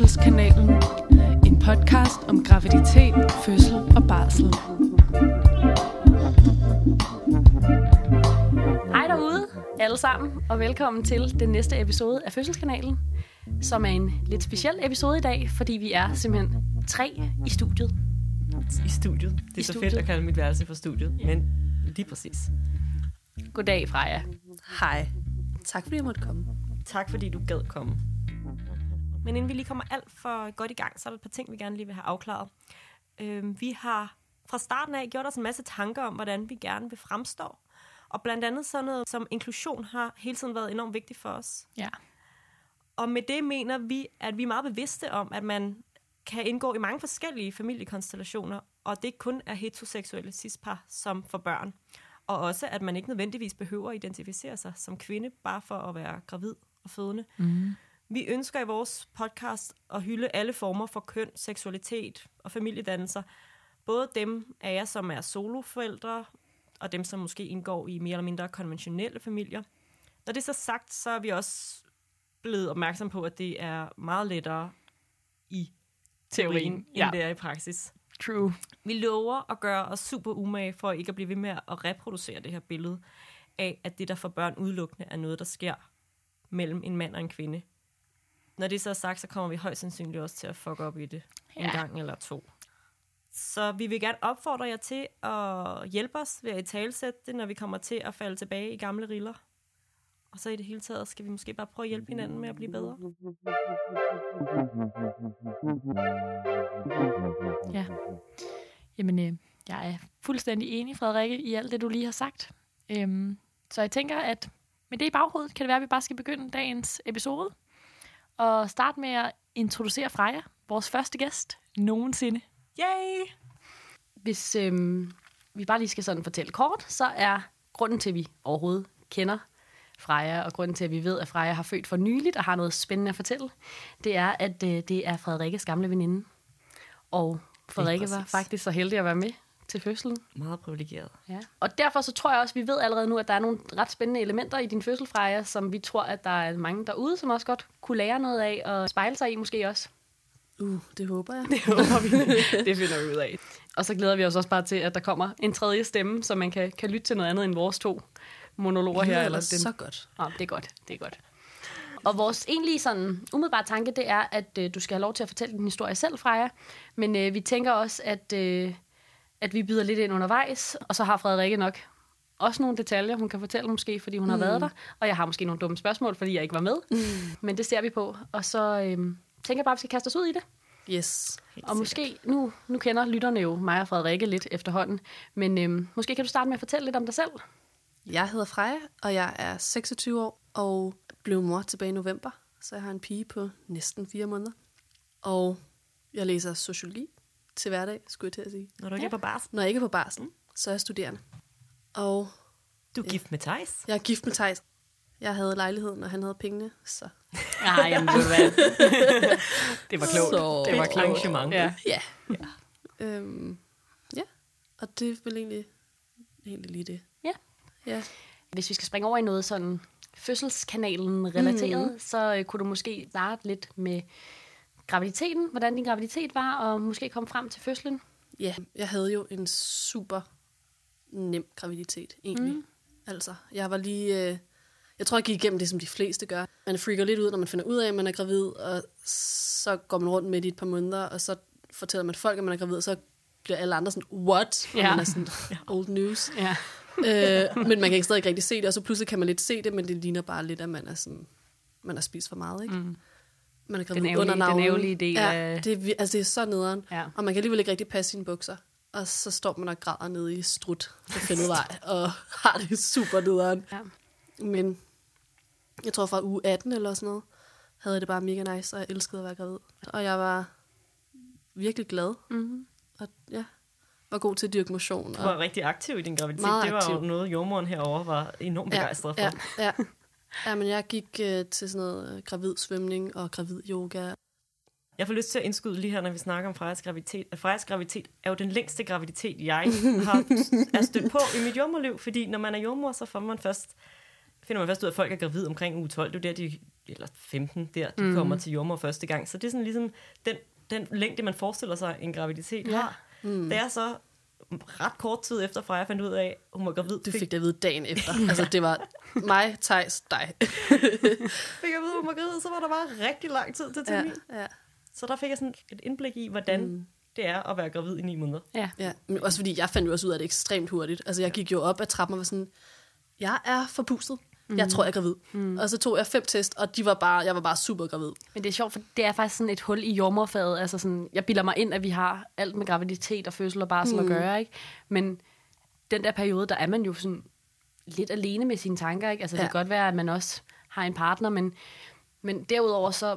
Fødselskanalen. En podcast om graviditet, fødsel og barsel. Hej derude, alle sammen, og velkommen til den næste episode af Fødselskanalen, som er en lidt speciel episode i dag, fordi vi er simpelthen tre i studiet. I studiet. Det er I så studiet. fedt at kalde mit værelse for studiet, Ja. men lige præcis. Goddag, Freja. Hej. Tak fordi jeg måtte komme. Tak fordi du gad komme. Men inden vi lige kommer alt for godt i gang, så er der et par ting, vi gerne lige vil have afklaret. Øhm, vi har fra starten af gjort os en masse tanker om, hvordan vi gerne vil fremstå. Og blandt andet sådan noget som inklusion har hele tiden været enormt vigtigt for os. Ja. Og med det mener vi, at vi er meget bevidste om, at man kan indgå i mange forskellige familiekonstellationer, og det ikke kun er heteroseksuelle cispar, som får børn. Og også, at man ikke nødvendigvis behøver at identificere sig som kvinde, bare for at være gravid og fødende. Mm. Vi ønsker i vores podcast at hylde alle former for køn, seksualitet og familiedannelser. Både dem af jer, som er soloforældre, og dem, som måske indgår i mere eller mindre konventionelle familier. Når det er så sagt, så er vi også blevet opmærksom på, at det er meget lettere i teorien, end ja. det er i praksis. True. Vi lover at gøre os super umage for ikke at blive ved med at reproducere det her billede af, at det, der får børn udelukkende, er noget, der sker mellem en mand og en kvinde. Når det så er sagt, så kommer vi højst sandsynligt også til at fuck op i det ja. en gang eller to. Så vi vil gerne opfordre jer til at hjælpe os ved at italesætte det, når vi kommer til at falde tilbage i gamle riller. Og så i det hele taget skal vi måske bare prøve at hjælpe hinanden med at blive bedre. Ja. Jamen, øh, jeg er fuldstændig enig, Frederikke, i alt det, du lige har sagt. Øhm, så jeg tænker, at med det i baghovedet, kan det være, at vi bare skal begynde dagens episode. Og starte med at introducere Freja, vores første gæst nogensinde. Yay! Hvis øhm, vi bare lige skal sådan fortælle kort, så er grunden til, at vi overhovedet kender Freja, og grunden til, at vi ved, at Freja har født for nyligt og har noget spændende at fortælle, det er, at øh, det er Frederikkes gamle veninde. Og Frederikke var faktisk så heldig at være med til fødslen. Meget privilegeret. Ja. Og derfor så tror jeg også, at vi ved allerede nu, at der er nogle ret spændende elementer i din fødsel, Freja, som vi tror, at der er mange derude, som også godt kunne lære noget af og spejle sig i måske også. Uh, det håber jeg. Det håber vi. det finder vi ud af. Og så glæder vi os også bare til, at der kommer en tredje stemme, så man kan, kan lytte til noget andet end vores to monologer her. Eller er dem. så godt. Nå, det er godt, det er godt. Og vores egentlige sådan umiddelbare tanke, det er, at øh, du skal have lov til at fortælle din historie selv, Freja. Men øh, vi tænker også, at, øh, at vi byder lidt ind undervejs, og så har Frederikke nok også nogle detaljer, hun kan fortælle måske, fordi hun mm. har været der. Og jeg har måske nogle dumme spørgsmål, fordi jeg ikke var med. Mm. Men det ser vi på. Og så øh, tænker jeg bare, at vi skal kaste os ud i det. Yes. Helt Og måske, nu, nu kender lytterne jo mig og Frederikke lidt efterhånden, men øhm, måske kan du starte med at fortælle lidt om dig selv. Jeg hedder Freja, og jeg er 26 år og blev mor tilbage i november. Så jeg har en pige på næsten fire måneder. Og jeg læser sociologi til hverdag, skulle jeg til at sige. Når du ikke Ja. er på barsel. Når jeg ikke er på barsel, så er jeg studerende. Og Du er gift med Thijs. jeg er gift med Thijs. Jeg havde lejligheden, og han havde pengene, så Ja, jamen, du hvad? det var klogt. Så- det var klogt. arrangement. Ja. ja. Øhm, ja, og det er vel egentlig, egentlig lige det. Ja. Ja. Hvis vi skal springe over i noget sådan fødselskanalen relateret, mm. så øh, kunne du måske starte lidt med graviditeten, hvordan din graviditet var, og måske komme frem til fødslen. Ja, jeg havde jo en super nem graviditet, egentlig. Mm. Altså, jeg var lige... Øh, jeg tror, jeg gik igennem det, som de fleste gør. Man freaker lidt ud, når man finder ud af, at man er gravid, og så går man rundt med det i et par måneder, og så fortæller man folk, at man er gravid, og så bliver alle andre sådan, what? Og Ja. man er sådan, old news. Ja. øh, men man kan ikke stadig rigtig se det, og så pludselig kan man lidt se det, men det ligner bare lidt, at man er sådan, man har spist for meget, ikke? Mm. Man er gravid ærgerlige- under den navlen. ærgerlige del ja, af- det, er, altså, det er så nederen. Ja. Og man kan alligevel ikke rigtig passe sine bukser. Og så står man og græder nede i strut på Fændevej, og har det super nederen. Ja. Men jeg tror fra uge 18 eller sådan noget, havde jeg det bare mega nice, og jeg elskede at være gravid. Og jeg var virkelig glad, Mm-hmm. og ja, var god til at dyrke motion. Du var Og, rigtig aktiv i din graviditet. Det var jo aktiv. noget, jordmoren herovre var enormt begejstret for. ja, ja. ja, men jeg gik øh, til sådan noget øh, gravid svømning og gravid yoga. Jeg får lyst til at indskyde lige her, når vi snakker om Frejas graviditet. At Frejas graviditet er jo den længste graviditet, jeg har er stødt på i mit jordmorliv. Fordi når man er jordmor, så får man først, finder man først ud af, at folk er gravide omkring uge 12. Det er der, de eller 15 der, de mm. kommer til jordmor første gang. Så det er sådan ligesom den, den længde, man forestiller sig, en graviditet ja. har. Mm. Det er så ret kort tid efter, fra jeg fandt ud af, at hun var gravid. Du fik det at vide dagen efter. altså, det var mig, Thijs, dig. fik jeg at vide, at hun var gravid, så var der bare rigtig lang tid til termin. Ja, ja. Så der fik jeg sådan et indblik i, hvordan mm. det er at være gravid i ni måneder. Ja. ja. Men også fordi, jeg fandt jo også ud af det ekstremt hurtigt. Altså, jeg gik jo op ad trappen og var sådan, jeg er forpustet. Mm. Jeg tror, jeg er gravid. Mm. Og så tog jeg fem test, og de var bare, jeg var bare super gravid. Men det er sjovt, for det er faktisk sådan et hul i jordmorfaget. Altså sådan, jeg bilder mig ind, at vi har alt med graviditet og fødsel og barsel mm. at gøre. Ikke? Men den der periode, der er man jo sådan lidt alene med sine tanker. Ikke? Altså, ja. det kan godt være, at man også har en partner, men, men derudover så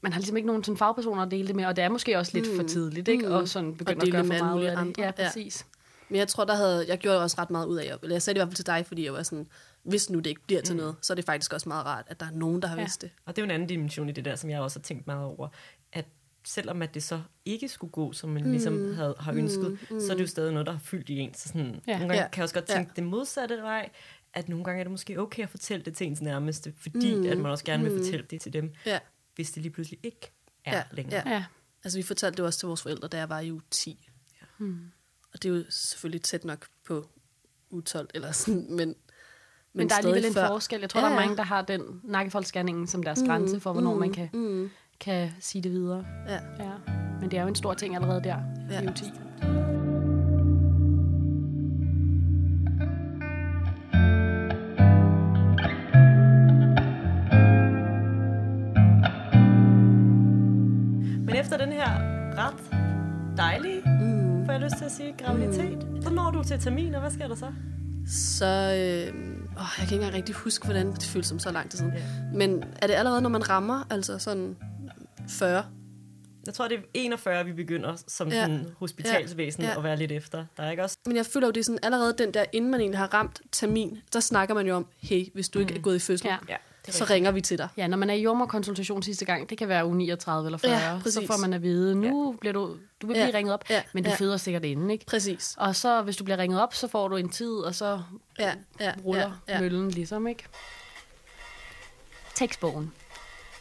man har ligesom ikke nogen sådan fagpersoner at dele det med, og det er måske også lidt mm. for tidligt, ikke? Mm. Og sådan begynde at gøre for meget ud af det. Ja, præcis. Men jeg tror, der havde, jeg gjorde også ret meget ud af, eller jeg sagde det i hvert fald til dig, fordi jeg var sådan, hvis nu det ikke bliver til mm. noget, så er det faktisk også meget rart, at der er nogen, der har ja. vidst det. Og det er jo en anden dimension i det der, som jeg også har tænkt meget over, at selvom at det så ikke skulle gå, som man ligesom mm. ligesom havde, har ønsket, mm. Mm. så er det jo stadig noget, der har fyldt i en. Så sådan, ja. nogle gange ja. kan jeg også godt tænke ja. det modsatte vej, at nogle gange er det måske okay at fortælle det til ens nærmeste, fordi mm. at man også gerne vil mm. fortælle det til dem, ja. hvis det lige pludselig ikke er ja. længere. Ja. Ja. Altså vi fortalte det også til vores forældre, da jeg var i uge 10. Ja. Mm. Og det er jo selvfølgelig tæt nok på uge 12, eller sådan, men men, men der er alligevel en før. forskel. Jeg tror, ja. der er mange, der har den nakkefoldsscanning som deres mm, grænse for, hvornår mm, man kan, mm. kan sige det videre. Ja. ja. Men det er jo en stor ting allerede der ja. i U10. Til at sige, graviditet, mm. så når du til termin, og hvad sker der så? Så øh, Åh, jeg kan ikke engang rigtig huske, hvordan det føles som så lang tid siden. Yeah. Men er det allerede, når man rammer, altså sådan 40? Jeg tror, det er 41, vi begynder som ja. sådan hospitalsvæsen ja. Ja. at være lidt efter. Der er ikke også... Men jeg føler jo, det er sådan allerede den der, inden man egentlig har ramt termin, der snakker man jo om, hey, hvis du mm. ikke er gået i fødsel, ja. Så ringer vi til dig. Ja, når man er i jordmorkonsultation sidste gang, det kan være uge 39 eller 40, ja, så får man at vide, nu ja. bliver du, du vil blive ja. ringet op, ja. men du ja. føder sikkert inden, ikke? Præcis. Og så, hvis du bliver ringet op, så får du en tid, og så ja. Ja. ruller ja. Ja. møllen ligesom, ikke? Tekstbogen.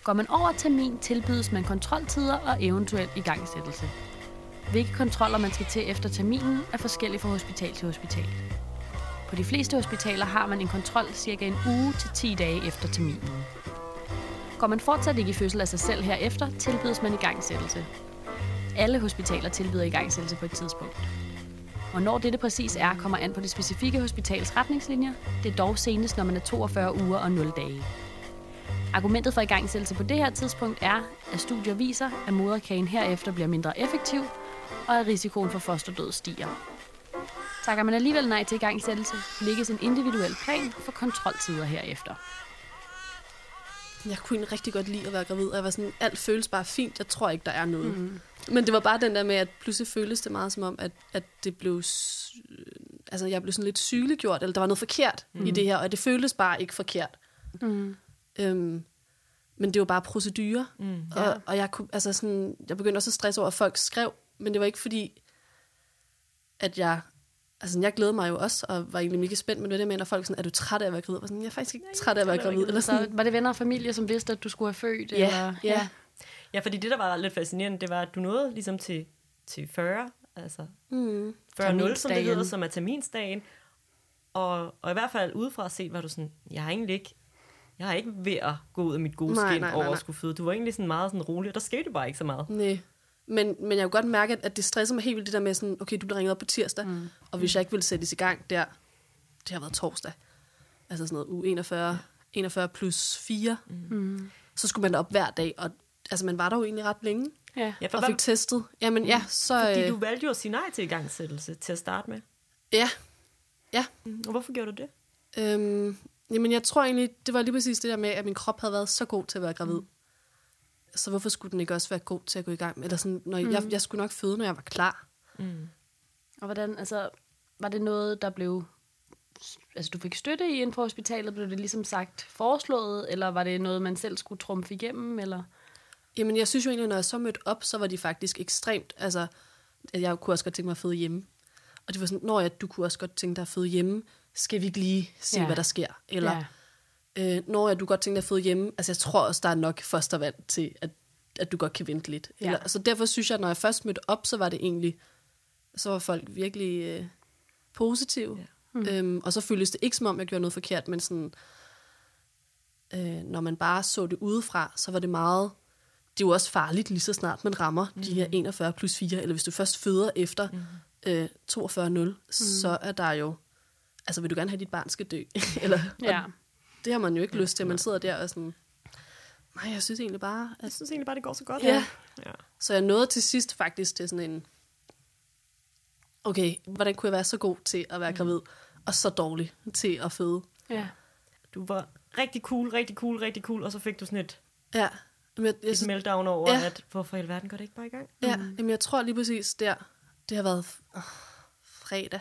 Går man over termin, tilbydes man kontroltider og eventuelt igangsættelse. Hvilke kontroller man skal til efter terminen er forskellige fra hospital til hospital. På de fleste hospitaler har man en kontrol cirka en uge til 10 dage efter terminen. Går man fortsat ikke i fødsel af sig selv herefter, tilbydes man igangsættelse. Alle hospitaler tilbyder igangsættelse på et tidspunkt. Hvornår dette præcis er, kommer an på det specifikke hospitals retningslinjer. Det er dog senest, når man er 42 uger og 0 dage. Argumentet for igangsættelse på det her tidspunkt er, at studier viser, at moderkagen herefter bliver mindre effektiv, og at risikoen for fosterdød stiger. Takker man alligevel nej til igangsættelse, lægges en individuel plan for kontroltider herefter. Jeg kunne egentlig rigtig godt lide at være gravid, og jeg var sådan, alt føles bare fint, jeg tror ikke, der er noget. Mm. Men det var bare den der med, at pludselig føltes det meget som om, at, at det blev, altså jeg blev sådan lidt sygeliggjort, eller der var noget forkert mm. i det her, og det føltes bare ikke forkert. Mm. Øhm, men det var bare procedurer, mm, ja. og, og jeg, kunne, altså sådan, jeg begyndte også at stresse over, at folk skrev, men det var ikke fordi, at jeg Altså, jeg glæder mig jo også, og var egentlig mega spændt med det med, når folk sådan, er du træt af at være gravid? Og sådan, jeg er faktisk ikke træt af at være gravid. Eller sådan. Så var det venner og familie, som vidste, at du skulle have født? Ja, eller? ja. Ja, fordi det, der var lidt fascinerende, det var, at du nåede ligesom til, til 40, altså mm. 40-0, som det hedder, som er terminsdagen. Og, og i hvert fald udefra set var du sådan, jeg har egentlig ikke, jeg har ikke ved at gå ud af mit gode skin over at skulle føde. Du var egentlig sådan meget sådan rolig, og der skete bare ikke så meget. Nej. Men, men jeg kunne godt mærke, at det stresser mig helt vildt det der med sådan, okay, du bliver ringet op på tirsdag, mm. og hvis jeg ikke ville sættes i gang der, det har været torsdag, altså sådan noget uge 41, 41 plus 4, mm. så skulle man op hver dag, og altså man var der jo egentlig ret længe, ja. Ja, og fik testet. Jamen ja, så... Fordi øh, du valgte jo at sige nej til igangsættelse til at starte med. Ja. Ja. Mm. Og hvorfor gjorde du det? Øhm, jamen jeg tror egentlig, det var lige præcis det der med, at min krop havde været så god til at være gravid. Mm så hvorfor skulle den ikke også være god til at gå i gang? Eller sådan, når mm. jeg, jeg skulle nok føde, når jeg var klar. Mm. Og hvordan, altså, var det noget, der blev... Altså, du fik støtte i for hospitalet? Blev det ligesom sagt foreslået? Eller var det noget, man selv skulle trumfe igennem? Eller? Jamen, jeg synes jo egentlig, når jeg så mødte op, så var de faktisk ekstremt... Altså, jeg kunne også godt tænke mig at føde hjemme. Og det var sådan, når jeg, du kunne også godt tænke dig at føde hjemme. Skal vi ikke lige se, ja. hvad der sker? Eller, Øh, når jeg, du godt tænker at føde hjemme, altså jeg tror også, der er nok fostervand til, at, at du godt kan vente lidt. Ja. Eller, så derfor synes jeg, at når jeg først mødte op, så var det egentlig, så var folk virkelig øh, positive. Ja. Mm. Øhm, og så føltes det ikke som om, jeg gjorde noget forkert, men sådan, øh, når man bare så det udefra, så var det meget, det er jo også farligt lige så snart man rammer mm. de her 41 plus 4, eller hvis du først føder efter mm. øh, 42-0, mm. så er der jo, altså vil du gerne have, at dit barn skal dø? eller, Ja. og det har man jo ikke lyst til, man sidder der og sådan, nej, jeg synes egentlig bare, Jeg at... synes egentlig bare, det går så godt. Ja. ja. Så jeg nåede til sidst faktisk til sådan en, okay, hvordan kunne jeg være så god til at være gravid, og så dårlig til at føde? Ja. Du var rigtig cool, rigtig cool, rigtig cool, og så fik du sådan et, Ja, men jeg, jeg, et meltdown over, Ja. at hvorfor i alverden går det ikke bare i gang? ja, jamen jeg tror lige præcis der, det har været øh, fredag,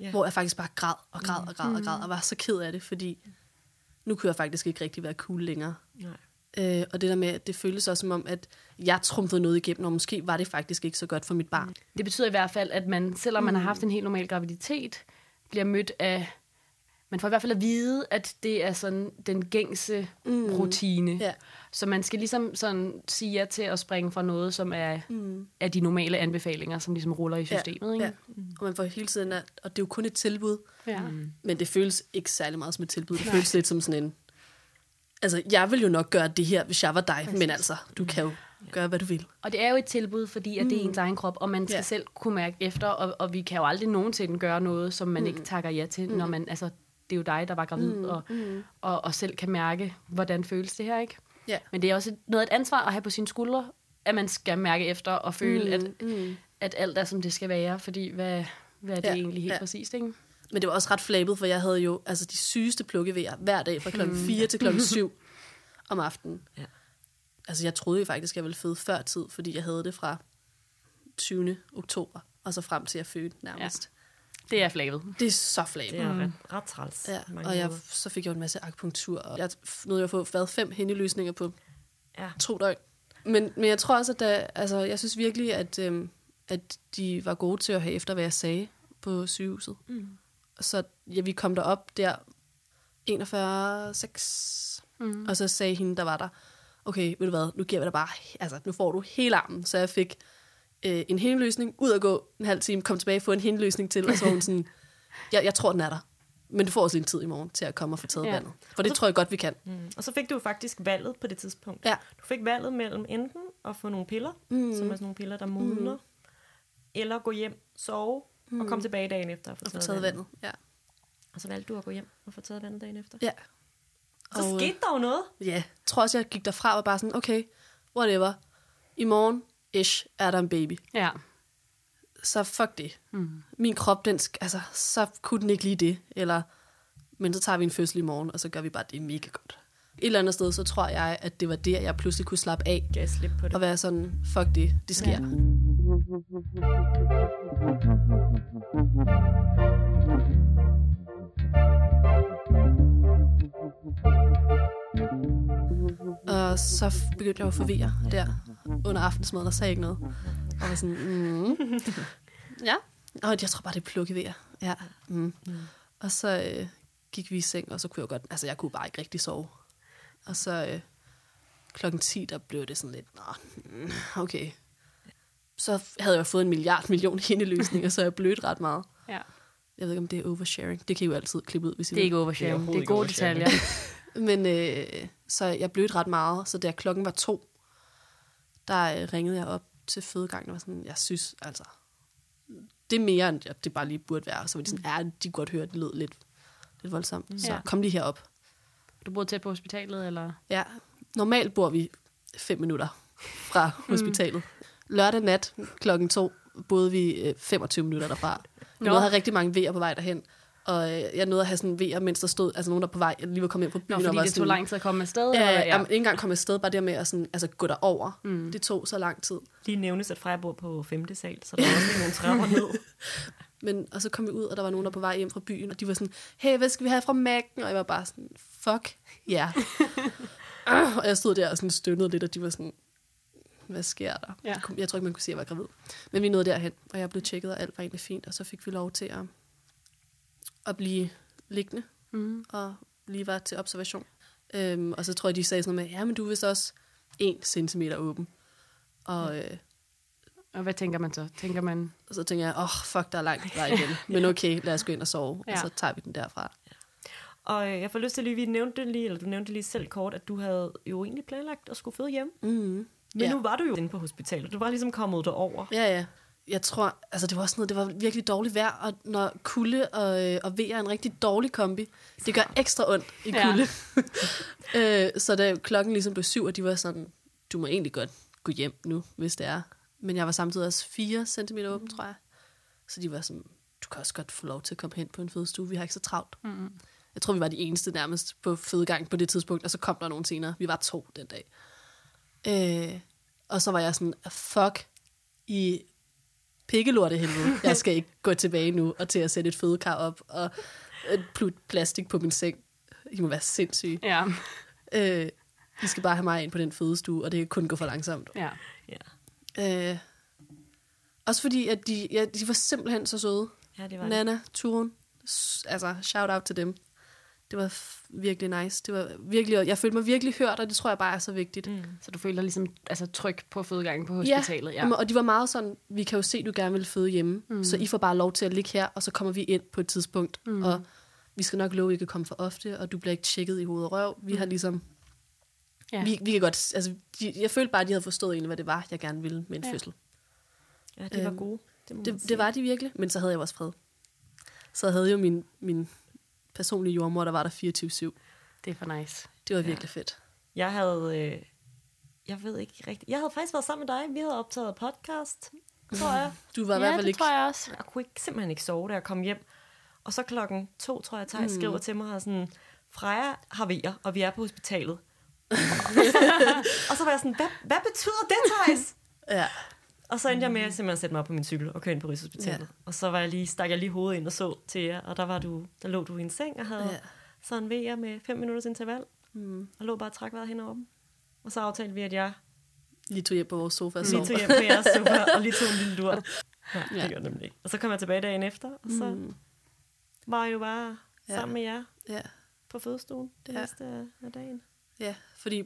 Ja. hvor jeg faktisk bare græd og græd og græd og græd, og var så ked af det, fordi nu kunne jeg faktisk ikke rigtig være cool længere. Nej. Øh, og det der med, at det føltes også som om, at jeg trumfede noget igennem, og måske var det faktisk ikke så godt for mit barn. Det betyder i hvert fald, at man, selvom man har haft en helt normal graviditet, bliver mødt af... Man får i hvert fald at vide, at det er sådan den gængse mm. rutine. Ja. Så man skal ligesom sådan sige ja til at springe fra noget, som er, mm. er de normale anbefalinger, som ligesom ruller i systemet. Ikke? Ja. Og man får hele tiden, at, og det er jo kun et tilbud, Ja. men det føles ikke særlig meget som et tilbud. Det føles lidt som sådan en, altså jeg vil jo nok gøre det her, hvis jeg var dig, men altså, du kan jo gøre, hvad du vil. Og det er jo et tilbud, fordi at det er ens egen krop, og man skal Ja. ja. selv kunne mærke efter, og, og vi kan jo aldrig nogensinde gøre noget, som man mm. ikke takker ja til, mm. når man, altså, det er jo dig, der var gravid, mm. Og, og, og selv kan mærke, hvordan føles det her, ikke? Ja. Men det er også et- noget af et ansvar at have på sine skuldre, at man skal mærke efter og føle, mm. At, mm. at alt er, som det skal være, fordi hvad, hvad er det Ja, egentlig helt ja. præcist, ikke? Men det var også ret flabet, for jeg havde jo altså, de sygeste plukkevejer hver dag fra klokken 4 til klokken 7 om aftenen. Ja. Altså jeg troede jo faktisk, at jeg ville føde før tid, fordi jeg havde det fra 20. oktober, og så frem til jeg fødte nærmest. Det er flabet. Ja. Det er så flabet. Det er ret, ret træls. Ja, og jeg, så fik jeg jo en masse akupunktur, og jeg nåede jo at få været fem hændeløsninger på Ja. to døgn. Men, men jeg tror også, at der, altså, jeg synes virkelig, at, øhm, at de var gode til at have efter, hvad jeg sagde på sygehuset. Mm. Så ja, vi kom derop der 41,6, Mm. og så sagde hende, der var der, okay, ved du hvad, nu giver vi dig bare, altså nu får du hele armen. Så jeg fik øh, en hændeløsning, ud at gå en halv time, kom tilbage, få en hændeløsning til, og så var hun sådan, jeg, jeg tror, den er der. Men du får også en tid i morgen til at komme og få taget Ja. vandet. For det tror jeg godt, vi kan. Mm. Og så fik du jo faktisk valget på det tidspunkt. Ja. Du fik valget mellem enten at få nogle piller, mm. som er sådan nogle piller, der modner, mm. eller gå hjem, sove mm. og komme tilbage dagen efter og få Og taget, taget vandet. Ja. Og så valgte du at gå hjem og få taget vandet dagen efter. ja. Så Og, øh, skete der jo noget. Ja, jeg tror også, jeg gik derfra og var bare sådan, okay, whatever. I morgen, ish, er der en baby. Ja. Så fuck det. Mm. Min krop, den, altså, så kunne den ikke lige det. Eller, men så tager vi en fødsel i morgen, og så gør vi bare det mega godt. Et eller andet sted, så tror jeg, at det var der, jeg pludselig kunne slappe af. Gav slip på det. Og være sådan, fuck det, det sker. Ja. Og så begyndte jeg at forvirre der under aftensmaden, og sagde ikke noget. Og var sådan, mm. ja. Og jeg tror bare, det er plukkevejer. Ja. Mm. Og så øh, gik vi i seng, og så kunne jeg godt, altså jeg kunne bare ikke rigtig sove. Og så øh, klokken 10, der blev det sådan lidt, nå, mm, okay. Så havde jeg fået en milliard million hændeløsninger, så jeg blødte ret meget. ja. Jeg ved ikke, om det er oversharing. Det kan I jo altid klippe ud, hvis I Det er vil. ikke oversharing. Det er, overhovedet ikke gode detaljer. Men øh, så jeg blødte ret meget, så da klokken var to, der øh, ringede jeg op til fødegangen og var sådan, jeg synes altså, det er mere end det bare lige burde være. Så var de sådan, ja, de godt høre, det lød lidt, lidt voldsomt. Så Ja. kom lige herop. Du boede tæt på hospitalet, eller? Ja, normalt bor vi fem minutter fra hospitalet. Lørdag nat klokken to boede vi øh, 25 minutter derfra. At have rigtig mange vejer på vej derhen. Og øh, jeg nåede at have sådan vejer, mens der stod altså nogen, der på vej, jeg lige var kommet ind fra byen. Nå, og fordi var det tog sådan, lang tid at komme afsted? Ja, eller? ja. Jamen, ikke engang komme afsted, bare det med at sådan, altså, gå derover. Mm. Det tog så lang tid. Lige nævnes, at Freja bor på 5. sal, så der er også nogle trapper ned. Men, og så kom vi ud, og der var nogen, der på vej hjem fra byen, og de var sådan, hey, hvad skal vi have fra Mac'en? Og jeg var bare sådan, fuck, ja. Yeah. og jeg stod der og sådan stønnede lidt, og de var sådan, hvad sker der? Ja. Jeg tror ikke, man kunne se, at jeg var gravid. Men vi nåede derhen, og jeg blev tjekket, og alt var egentlig fint, og så fik vi lov til at, at blive liggende Mm. og lige var til observation. Øhm, og så tror jeg, de sagde sådan noget med, ja, men du er vist også 1 cm åben. Og, øh, Og hvad tænker man så? Tænker man... og så tænker jeg, åh, oh, fuck, der er langt vej igen. Men okay, lad os gå ind og sove, ja. Og så tager vi den derfra. Og øh, jeg får lyst til lige, vi nævnte lige, eller du nævnte lige selv kort, at du havde jo egentlig planlagt at skulle føde hjem. Mm. Men Ja. nu var du jo inde på hospitalet. Du var ligesom kommet derover. Ja, ja. Jeg tror, altså det var også noget, det var virkelig dårligt vejr, og når kulde og, øh, og vejr er en rigtig dårlig kombi, det gør ekstra ondt i Ja. kulde. øh, så da klokken ligesom blev syv, og de var sådan, du må egentlig godt gå hjem nu, hvis det er. Men jeg var samtidig også 4 cm åben, tror jeg. Så de var sådan, du kan også godt få lov til at komme hen på en fødestue, vi har ikke så travlt. Mm. Jeg tror, vi var de eneste nærmest på fødegang på det tidspunkt, og så kom der nogen senere. Vi var to den dag. Øh, og så var jeg sådan, fuck i pikkelorte helvede. Jeg skal ikke gå tilbage nu og til at sætte et fødekar op og et plut plastik på min seng. I må være sindssyge. Ja. Øh, de skal bare have mig ind på den fødestue, og det kan kun gå for langsomt. ja. Ja, Øh, også fordi, at de, ja, de var simpelthen så søde. ja det var. Nana, Turen, altså shout out til dem. Det var virkelig nice. Det var virkelig, jeg følte mig virkelig hørt, og det tror jeg bare er så vigtigt. Mm. Så du føler ligesom altså, tryk på fødegangen på hospitalet? Ja. Jamen, og de var meget sådan, vi kan jo se, at du gerne vil føde hjemme, mm. så I får bare lov til at ligge her, og så kommer vi ind på et tidspunkt, mm. og vi skal nok love, at I kan komme for ofte, og du bliver ikke tjekket i hoved og røv. Vi mm. har ligesom, Ja. ja. vi, vi kan godt, altså, de, jeg følte bare, at de havde forstået egentlig, hvad det var, jeg gerne ville med en Ja. ja. fødsel. Ja, det var Øhm, gode. Det, Det, det var de virkelig, men så havde jeg også fred. Så havde jeg jo min, min personlige jordmor, der var der 24-7. Det er for nice. Det var Ja. virkelig fedt. Jeg havde... Øh, jeg ved ikke rigtigt. Jeg havde faktisk været sammen med dig. Vi havde optaget podcast, tror jeg. Du var i ja, hvert fald ikke... tror jeg også. Jeg kunne ikke, simpelthen ikke sove, da jeg kom hjem. Og så klokken to, tror jeg, Thijs mm. skriver til mig, og sådan, Freja har vejer, og vi er på hospitalet. og så var jeg sådan, hvad, hvad betyder det, Thijs? Ja. Og så endte jeg med at simpelthen sætte mig op på min cykel og køre ind på Rigshospitalet. Ja. Og så var jeg lige, stak jeg lige hovedet ind og så til jer, og der, var du, der lå du i en seng og havde Ja. sådan VR med 5 minutters interval, Mm. og lå bare og trak vejret henover dem. Og så aftalte vi, at jeg Lige tog hjem på vores sofa og lige tog hjem på jeres sofa og lige tog en lille lur. Ja, det Ja. gjorde nemlig. Og så kom jeg tilbage dagen efter, og så Mm. var jeg jo bare Ja. sammen med jer Ja. på fødestuen det Ja. næste af- af dagen. ja, fordi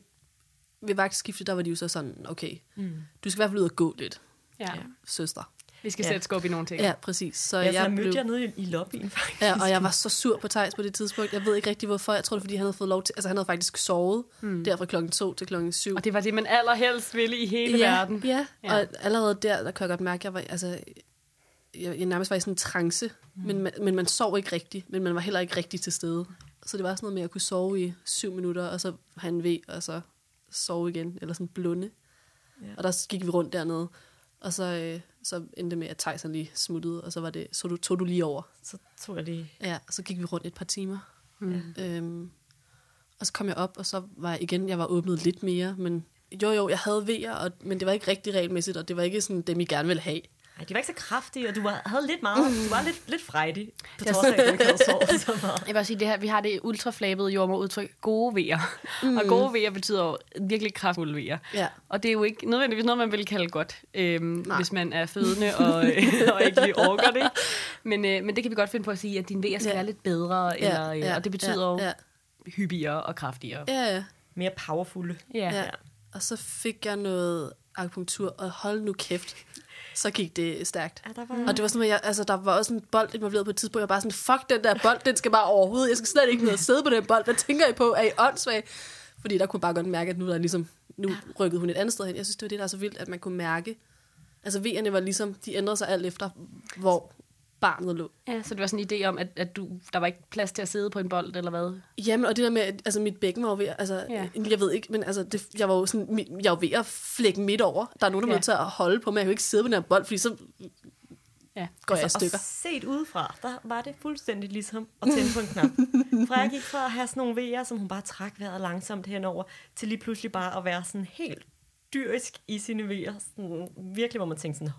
ved vagtskiftet, der var de jo så sådan, okay, Mm. du skal i hvert fald ud og gå lidt, Ja. Søster. Vi skal Ja. sætte skub i nogle ting. Ja, præcis. Så Ja, så jeg jeg mødte blev, jer nede i, i lobbyen, faktisk. ja, og jeg var så sur på Thijs på det tidspunkt. Jeg ved ikke rigtig hvorfor. Jeg tror det fordi han havde fået lov til, altså han havde faktisk sovet mm. der fra klokken 2 til klokken 7. Og det var det, man allerhelst ville i hele ja, verden. Ja, Ja. og allerede der, der kan jeg godt mærke, at jeg var, altså, jeg, jeg nærmest var i sådan en trance, mm. men, man, men man sov ikke rigtigt, men man var heller ikke rigtig til stede. Så det var sådan noget med at kunne sove i syv minutter, og så have en ved, og så sove igen, eller sådan blunde. Ja. Ja. Og der gik vi rundt dernede, og så, øh, så endte det med, at han lige smuttede, og så, var det, så du, tog du lige over. Så tog jeg lige... Ja, og så gik vi rundt et par timer. Mm. Øhm, og så kom jeg op, og så var jeg igen, jeg var åbnet lidt mere, men jo jo, jeg havde vejer, og, men det var ikke rigtig regelmæssigt, og det var ikke sådan dem, I gerne ville have. Ej, de var ikke så kraftige, og du var, havde lidt meget... Du var lidt, lidt frejdig, på trods af, at du ikke havde sovet så meget. Jeg vil sige, det her, vi har det ultraflabede jordmorudtryk, gode vejer. Mm. Og gode vejer betyder jo virkelig kraftfulde vejer. Ja. Og det er jo ikke nødvendigvis noget, man vil kalde godt, øhm, Nej. hvis man er fødende og, og ikke lige orker det. Men, øh, men det kan vi godt finde på at sige, at din vejer skal Ja. være lidt bedre, eller, ja, øh, ja, og det betyder jo ja, ja, hyppigere og kraftigere. ja, ja. Mere powerfulde. Ja. ja. Og så fik jeg noget akupunktur, og hold nu kæft, så gik det stærkt. Ja, der var... Og det var sådan, at jeg, altså, der var også en bold involveret på et tidspunkt. Jeg var bare sådan, fuck den der bold, den skal bare overhovedet. Jeg skal slet ikke ned og sidde på den bold. Hvad tænker I på? Er I åndssvag? Fordi der kunne bare godt mærke, at nu, er der ligesom, nu rykkede hun et andet sted hen. Jeg synes, det var det, der er så vildt, at man kunne mærke. Altså V'erne var ligesom, de ændrede sig alt efter, hvor barnet lå. ja, så det var sådan en idé om, at, at du, der var ikke plads til at sidde på en bold, eller hvad? Jamen, og det der med, at altså, mit bækken var ved, altså, Ja. jeg ved ikke, men altså, det, jeg var jo sådan, jeg var ved at flække midt over. Der er nogen, der Ja. ja. nødt til at holde på mig. Jeg kan jo ikke sidde på den her bold, fordi så Ja. går jeg i Altså, stykker. Og set udefra, der var det fuldstændig ligesom at tænde på en knap. Freja gik fra at have sådan nogle vejer, som hun bare trak vejret langsomt henover, til lige pludselig bare at være sådan helt dyrisk i sine vejer. Sådan, virkelig, hvor man tænkte sådan,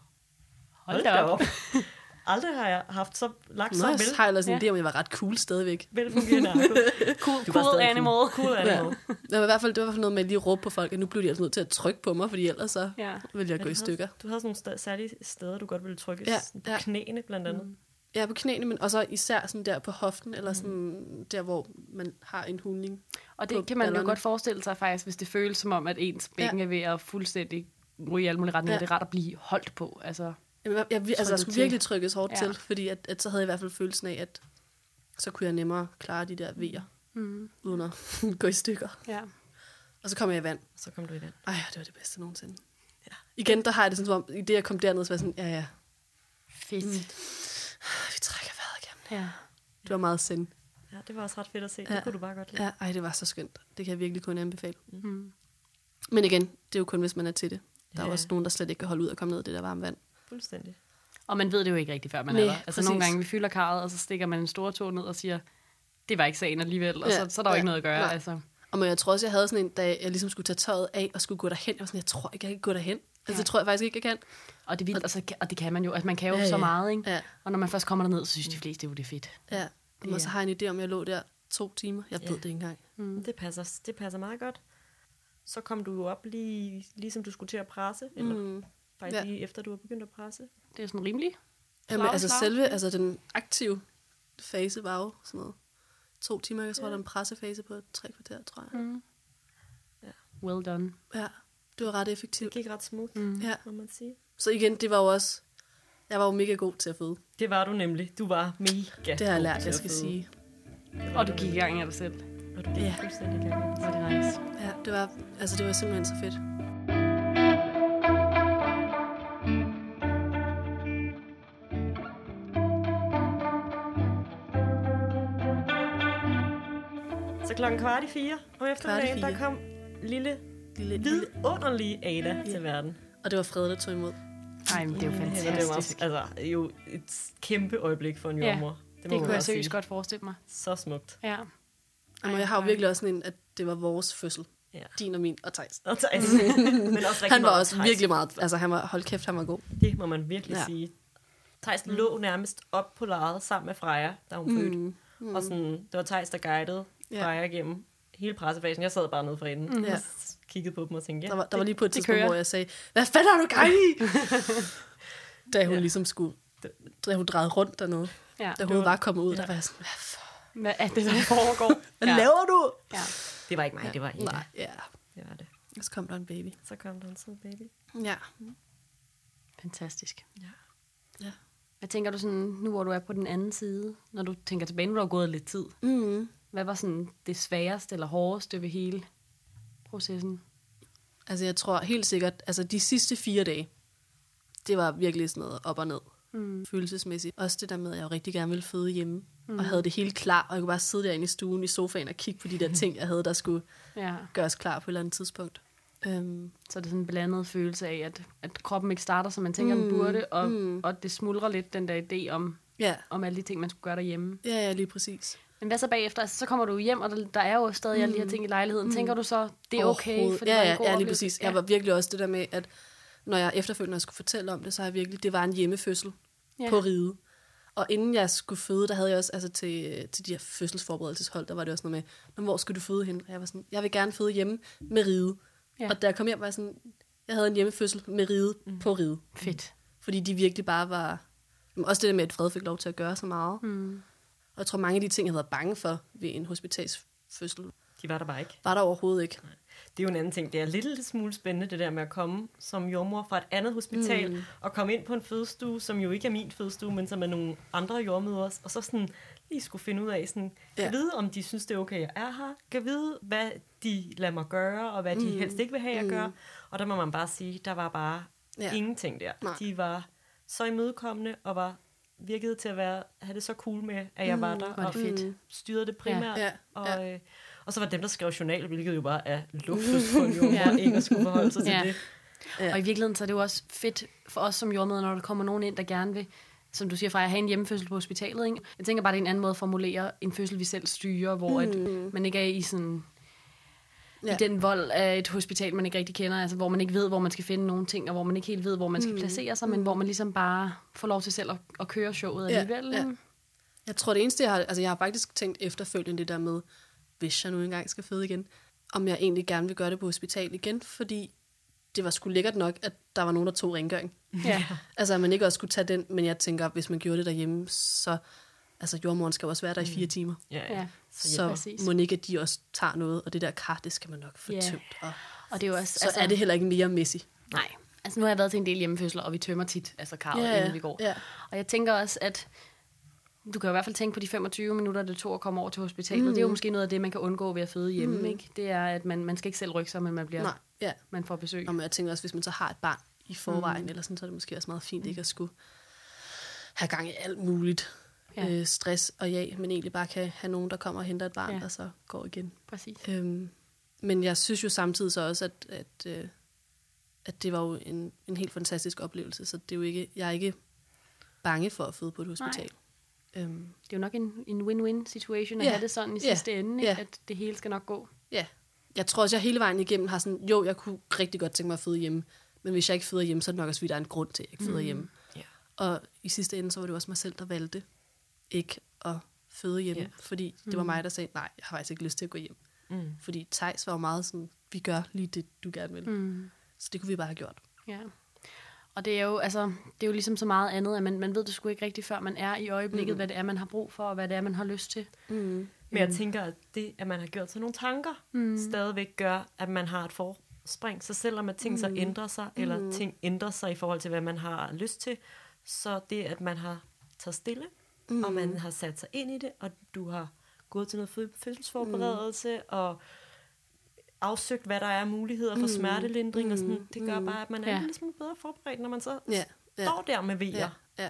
hold, da op. Aldrig har jeg haft så lagt så Nå, vel, jeg har ellers en Ja. idé om, jeg var ret cool stadigvæk. velfungerende arko. Cool, cool stadig animal. Cool animal. Det var i hvert fald, det var i hvert fald noget med at lige råbe på folk, at nu blev de altså nødt til at trykke på mig, fordi ellers så Ja. ville jeg Ja, gå i stykker. Havde, du havde sådan nogle st- særlige steder, du godt ville trykke Ja, ja, på ja. knæene blandt andet. Mm. Ja, på knæene, men også især sådan der på hoften, eller sådan der, hvor man har en hulning. Og det kan man jo ballerne. godt forestille sig faktisk, hvis det føles som om, at ens bækken Ja. er ved at fuldstændig ryge i alle mulige retninger. Ja. Ja. Det er rart at blive holdt på. Altså, jeg, jeg, altså, Trykket skulle til. virkelig trykkes hårdt Ja. til, fordi at, at så havde jeg i hvert fald følelsen af, at så kunne jeg nemmere klare de der vejer, mm. uden at gå i stykker. ja. Og så kom jeg i vand. Så kom du i den. Ej, det var det bedste nogensinde. Ja. Igen, der har jeg det sådan, som om, i det jeg kom derned, så var jeg sådan, ja, ja, Fedt. Mm. vi trækker vejret igennem. Ja. Det var meget sind. Ja, det var også ret fedt at se. Ja. Det kunne du bare godt lide. Ja, ej, det var så skønt. Det kan jeg virkelig kun anbefale. Mm. Men igen, det er jo kun, hvis man er til det. Der er Ja. jo også nogen, der slet ikke kan holde ud og komme ned i det der varme vand. Fuldstændig. Og man ved det jo ikke rigtigt, før man Nej, er der. Altså præcis. nogle gange, vi fylder karret, og så stikker man en stor tog ned og siger, det var ikke sagen alligevel, og Ja, så, så er der jo ja, ikke noget at gøre. nej. Altså. Og men jeg tror også, jeg havde sådan en, da jeg ligesom skulle tage tøjet af og skulle gå derhen. Jeg var sådan, jeg tror ikke, jeg kan gå derhen. Altså, Ja. det tror jeg faktisk ikke, jeg kan. Og det vildt, altså, og det kan man jo. Altså, man kan jo Ja, så ja. meget, ikke? Ja, Og når man først kommer derned, så synes de fleste jo, det er fedt. ja. Det Og så er- har jeg en idé om, jeg lå der to timer. Jeg ved Ja. det ikke engang. Mm. Det, passer, det passer meget godt. Så kom du jo op lige, ligesom du skulle til at presse, eller Mm. Faktisk Ja. lige efter du var begyndt at presse. Det er sådan rimeligt. Jamen, altså klar. selve, altså den aktive fase var jo sådan noget. To timer, jeg tror, der er en pressefase på tre kvarter, tror jeg. Mm. Ja. Well done. Ja, det var ret Det effektivt. gik ret smooth, Mm. Ja, må man sige. så igen, det var jo også, jeg var jo mega god til at føde. Det var du nemlig. Du var mega Det har jeg lært, jeg skal sige. Og du gik i gang af dig selv. Og du gik Ja. ja. fuldstændig i gang. Var det nice. Ja, det var, altså det var simpelthen så fedt. Så klokken kvart i fire om eftermiddagen, fire. der kom lille, Lille, vidunderlige Ada til verden. Og det var Frede, der tog imod. Ej, men det er jo Ja, fantastisk. Det var altså, jo et kæmpe øjeblik for en Ja, jordmor. Det, må det man kunne jeg seriøst godt forestille mig. Så smukt. Ja. Og jeg har jo virkelig også sådan en, at det var vores fødsel. Ja. Din og min og Thijs. Og Thijs. Men også Han var også Thijs. virkelig meget, altså han var, hold kæft, han var god. Det må man virkelig Ja. ja. sige. Thijs mm. lå nærmest op på lejet sammen med Freja, da hun fødte. Mm. Mm. Og sådan, det var Thijs, der guidede Ja. Freja igennem hele pressefasen. Jeg sad bare nede for enden mm. Ja. og kiggede på dem og tænkte, ja, Der var, der var lige på et det tidspunkt, kører. hvor jeg sagde, hvad fanden har du gang i? da hun Ja. ligesom skulle, da hun drejede rundt dernede. Ja. Da hun var- var kommet ud, ja. der var jeg sådan, hvad, for, Hvad er det, der foregår? hvad ja. laver du? Ja. det var ikke mig, det var Ida. Nej, ja. Det var det. Og så kom der en baby. Så kom der en sød baby. Ja. Fantastisk. Ja. Ja. Hvad tænker du sådan, nu hvor du er på den anden side, når du tænker tilbage, nu er der gået lidt tid. Mm. Hvad var sådan det sværeste eller hårdeste ved hele processen? Altså jeg tror helt sikkert, altså de sidste fire dage, det var virkelig sådan noget op og ned. Mm. følelsesmæssigt. Også det der med, at jeg jo rigtig gerne ville føde hjemme. Mm. Og havde det helt klar, og jeg kunne bare sidde derinde i stuen i sofaen og kigge på de der ting, jeg havde, der skulle Ja. gøres klar på et eller andet tidspunkt. Um, Så er det sådan en blandet følelse af, at, at kroppen ikke starter, som man tænker, mm. den burde, og, mm. og det smuldrer lidt den der idé om, ja. om alle de ting, man skulle gøre derhjemme. ja, ja, lige præcis. Men hvad så bagefter? Altså, så kommer du hjem, og der, der er jo stadig alle de her ting i lejligheden. Mm. Tænker du så, det er okay? For det ja, var en ja, god ja, lige præcis. Jeg var virkelig også det der med, at når jeg efterfølgende skulle fortælle om det, så har jeg virkelig, det var en hjemmefødsel Ja. ja. på ride. Og inden jeg skulle føde, der havde jeg også, altså til, til de her fødselsforberedelseshold, der var det også noget med, "Nå, hvor skulle du føde hen? Og jeg var sådan, jeg vil gerne føde hjemme med ride. Ja. Ja. Og da jeg kom hjem, var jeg sådan, jeg havde en hjemmefødsel med ride mm. på ride. Fedt. Fordi de virkelig bare var... Også det der med, at Fred fik lov til at gøre så meget. Mm. Og jeg tror, mange af de ting, jeg havde været bange for ved en hospitalsfødsel, De var der bare ikke. var der overhovedet ikke. Det er jo en anden ting. Det er lidt, lidt smule spændende, det der med at komme som jordmor fra et andet hospital, mm. og komme ind på en fødestue, som jo ikke er min fødestue, men som er nogle andre jordmødres, og så sådan lige skulle finde ud af, sådan, kan Ja. vide, om de synes, det er okay, jeg er her, kan vide, hvad de lader mig gøre, og hvad de mm. helst ikke vil have, jeg gør. Og der må man bare sige, der var bare ja. ingenting der. Nej. De var så imødekommende, og var virkede til at være, have det så cool med, at jeg var der, er og det fedt. styrede det primært. Ja, Og, ja. øh, og så var dem, der skrev journal, hvilket jo bare er luksus på en jordmor, ja. ikke at skulle forholde sig til Ja. det. Ja. Og i virkeligheden så er det jo også fedt for os som jordmøder, når der kommer nogen ind, der gerne vil, som du siger, fra at have en hjemmefødsel på hospitalet. Ikke? Jeg tænker bare, det er en anden måde at formulere en fødsel, vi selv styrer, hvor mm. at man ikke er i sådan ja. I den vold af et hospital, man ikke rigtig kender, altså hvor man ikke ved, hvor man skal finde nogle ting, og hvor man ikke helt ved, hvor man skal placere sig, men hvor man ligesom bare får lov til selv at, at køre showet alligevel. ja. Jeg tror, det eneste, jeg har... Altså, jeg har faktisk tænkt efterfølgende det der med, hvis jeg nu engang skal føde igen, om jeg egentlig gerne vil gøre det på hospital igen, fordi det var sgu lækkert nok, at der var nogen, der tog rengøring. Ja. Altså, at man ikke også skulle tage den, men jeg tænker, hvis man gjorde det derhjemme, så... Altså, jordmoren skal jo også være der i fire timer. Ja, ja. Så præcis. må ikke, at de også tager noget, og det der kar, det skal man nok få Ja. tømt. Og Og det er jo også... så altså, er det heller ikke mere messy. Nej. Altså, nu har jeg været til en del hjemmefødsler, og vi tømmer tit, altså karret, Ja, ja. inden vi går. Ja. Og jeg tænker også, at du kan jo i hvert fald tænke på de 25 minutter, det tog at komme over til hospitalet. Mm. Det er jo måske noget af det, man kan undgå ved at føde hjemme, mm. ikke? Det er, at man, man skal ikke selv rykke sig, men man, bliver, Nej, ja. man får besøg. Og jeg tænker også, hvis man så har et barn i forvejen, mm. eller sådan, så er det måske også meget fint ikke at skulle have gang i alt muligt Ja. øh, stress og ja, men egentlig bare kan have nogen, der kommer og henter et barn, Ja. og så går igen. Præcis. Øhm, men jeg synes jo samtidig så også, at, at, øh, at det var jo en, en helt fantastisk oplevelse, så det er jo ikke, jeg er ikke bange for at føde på et hospital. Øhm, Det er jo nok en, en win-win situation at Ja. have det sådan i Ja. sidste ende, ikke? Ja. at det hele skal nok gå. ja, jeg tror også, jeg hele vejen igennem har sådan, jo, jeg kunne rigtig godt tænke mig at føde hjemme, men hvis jeg ikke føder hjemme, så er det nok også, fordi der er en grund til, at jeg ikke føder Mm. hjemme. Ja. Og i sidste ende, så var det også mig selv, der valgte ikke at føde hjemme, yeah. fordi det var mig, der sagde, nej, jeg har faktisk ikke lyst til at gå hjem. Mm. Fordi Tejs var jo meget sådan, vi gør lige det, du gerne vil. Mm. Så det kunne vi bare have gjort. Ja. Og det er jo, altså, det er jo ligesom så meget andet, at man, man ved det sgu ikke rigtigt, før man er i øjeblikket, mm. hvad det er, man har brug for, og hvad det er, man har lyst til. Mm. Men jeg tænker, at det, at man har gjort sig nogle tanker, mm. stadigvæk gør, at man har et forspring. Så selvom at ting mm. så ændrer sig, eller Mm. ting ændrer sig i forhold til, hvad man har lyst til, så det, at man har taget stille, mm. og man har sat sig ind i det, og du har gået til noget fø- fødselsforberedelse, mm. og afsøgt, hvad der er af muligheder for Mm. smertelindring, mm. og sådan, det gør Mm. bare, at man er Ja. lille smule bedre forberedt, når man så Ja, ja. står der med vejer. Ja, ja.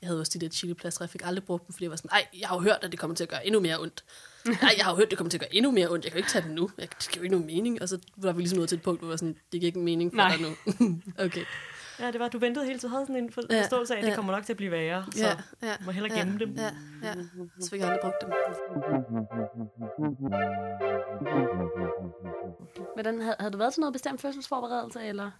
Jeg havde også de der chiliplaster, jeg fik aldrig brugt dem, fordi jeg var sådan, ej, jeg har jo hørt, at det kommer til at gøre endnu mere ondt. Nej, jeg har jo hørt, at det kommer til at gøre endnu mere ondt. Jeg kan jo ikke tage det nu. Jeg, det giver jo ikke nogen mening. Og så var vi ligesom nået til et punkt, hvor jeg var sådan, det giver ikke mening for Nej. dig nu. okay. Ja, det var, du ventede hele tiden, havde sådan en for- Ja, forståelse af, at det ja. kommer nok til at blive værre, så Ja, ja, må hellere ja, gemme dem. Ja, ja. Så fik jeg aldrig brugt dem. Hvordan, havde, havde du været til noget bestemt fødselsforberedelse, eller?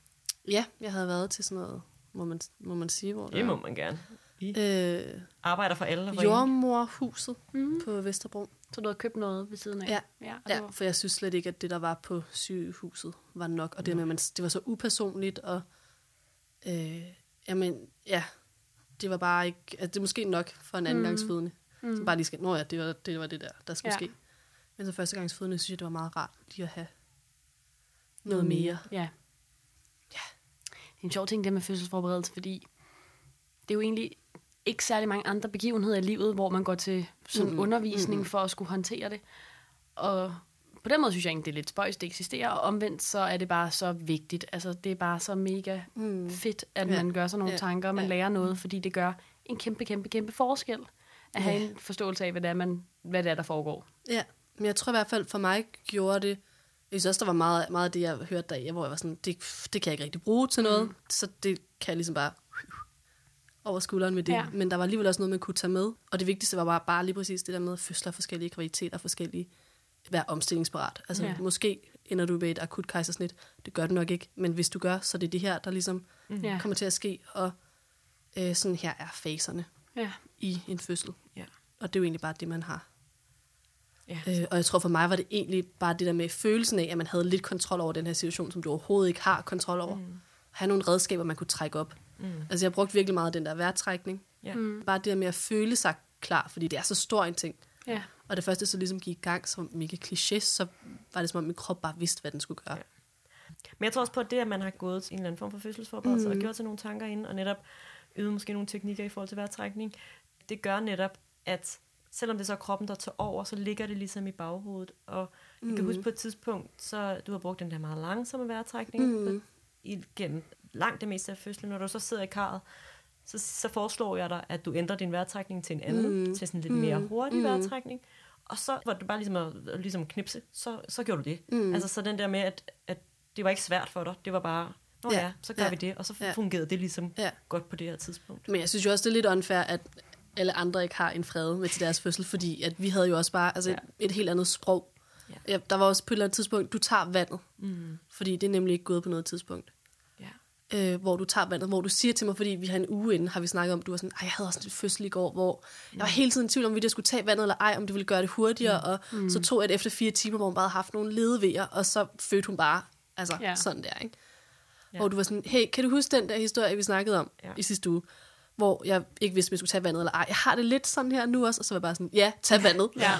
Ja, jeg havde været til sådan noget, må man, må man sige, hvor Det må man gerne. I Øh, arbejder for alle for jordmorhuset Mm. mm. på Vesterbro. Så du havde købt noget ved siden af? Ja. ja, og det Ja, var- for jeg synes slet ikke, at det, der var på sygehuset, var nok. Og det, med, man, det var så upersonligt, og øh, jamen, ja, det var bare ikke, altså, det er måske nok for en anden mm. gangsfødende. Mm. Som bare lige skal, nå ja, det var det, var det der, der skulle Ja. ske. Men som førstegangsfødende, synes jeg, det var meget rart lige at have noget mere. Ja. ja. Det er en sjov ting, det med fødselsforberedelse, fordi det er jo egentlig ikke særlig mange andre begivenheder i livet, hvor man går til sådan Mm-mm. undervisning for at skulle håndtere det. Og på den måde synes jeg egentlig, det er lidt spøjs, det eksisterer, og omvendt så er det bare så vigtigt. Altså, det er bare så mega mm. fedt, at Ja. man gør sig nogle Ja. tanker, og man Ja. lærer noget, fordi det gør en kæmpe, kæmpe, kæmpe forskel at have en forståelse af, hvad det er, man, hvad det er der foregår. Ja, men jeg tror i hvert fald for mig gjorde det, jeg synes også, der var meget, meget af det, jeg hørte der, hvor jeg var sådan, det, det kan jeg ikke rigtig bruge til noget, mm. så det kan jeg ligesom bare over skulderen med det. Ja. Ja. Men der var alligevel også noget, man kunne tage med. Og det vigtigste var bare, bare lige præcis det der med, fødsler forskellige graviditeter, forskellige, være omstillingsparat. Altså Ja. måske ender du ved et akut kejsersnit, det gør du nok ikke, men hvis du gør, så er det det her, der ligesom Ja. ja. kommer til at ske, og øh, sådan her er faserne Ja. i en fødsel. Ja. Og det er jo egentlig bare det, man har. Ja. Øh, og jeg tror for mig var det egentlig bare det der med følelsen af, at man havde lidt kontrol over den her situation, som du overhovedet ikke har kontrol over. Mm. Have nogle redskaber, man kunne trække op. Mm. Altså jeg brugte virkelig meget den der vejrtrækning. Ja. Mm. Bare det der med at føle sig klar, fordi det er så stor en ting. Ja. Og det første så ligesom gik i gang, som mega kliché, så var det som om min krop bare vidste, hvad den skulle gøre. Ja. Men jeg tror også på, at det, at man har gået til en eller anden form for fødselsforberedelse mm. og gjort sig nogle tanker ind, og netop øvet måske nogle teknikker i forhold til vejrtrækning, det gør netop, at selvom det så er kroppen, der tager over, så ligger det ligesom i baghovedet. Og jeg kan huske på et tidspunkt, så du har brugt den der meget langsomme vejrtrækning mm. igennem langt det meste af fødslen. Når du så sidder i karret, så, så foreslår jeg dig, at du ændrer din vejrtrækning til en anden, mm. til sådan lidt mere hurtig mm. vejrtrækning. Og så var det bare ligesom at ligesom knipse, så, så gjorde du det. Mm. Altså så den der med, at, at det var ikke svært for dig, det var bare, nå ja, Ja, ja så gør ja, vi det, og så ja. fungerede det ligesom Ja. godt på det her tidspunkt. Men jeg synes jo også, det er lidt unfair, at alle andre ikke har en fred med til deres fødsel, fordi at vi havde jo også bare altså, Ja. ja. et, et helt andet sprog. Ja. Ja. Der var også på et eller andet tidspunkt, du tager vandet, mm. fordi det er nemlig ikke gået på noget tidspunkt. Øh, hvor du tager vandet, hvor du siger til mig, fordi vi har en uge inden, har vi snakket om, du var sådan, jeg havde også en fødsel i går, hvor jeg var hele tiden i tvivl om, vi jeg skulle tage vandet eller ej, om det ville gøre det hurtigere, og mm. så tog jeg det efter fire timer, hvor hun bare havde haft nogle ledevejer, og så fødte hun bare, altså Ja. sådan der, ikke? ja. hvor du var sådan, hey, kan du huske den der historie, vi snakkede om Ja. i sidste uge? Hvor jeg ikke vidste, om jeg skulle tage vandet eller ej. Jeg har det lidt sådan her nu også, og så var jeg bare sådan, ja, tag vandet. Ja.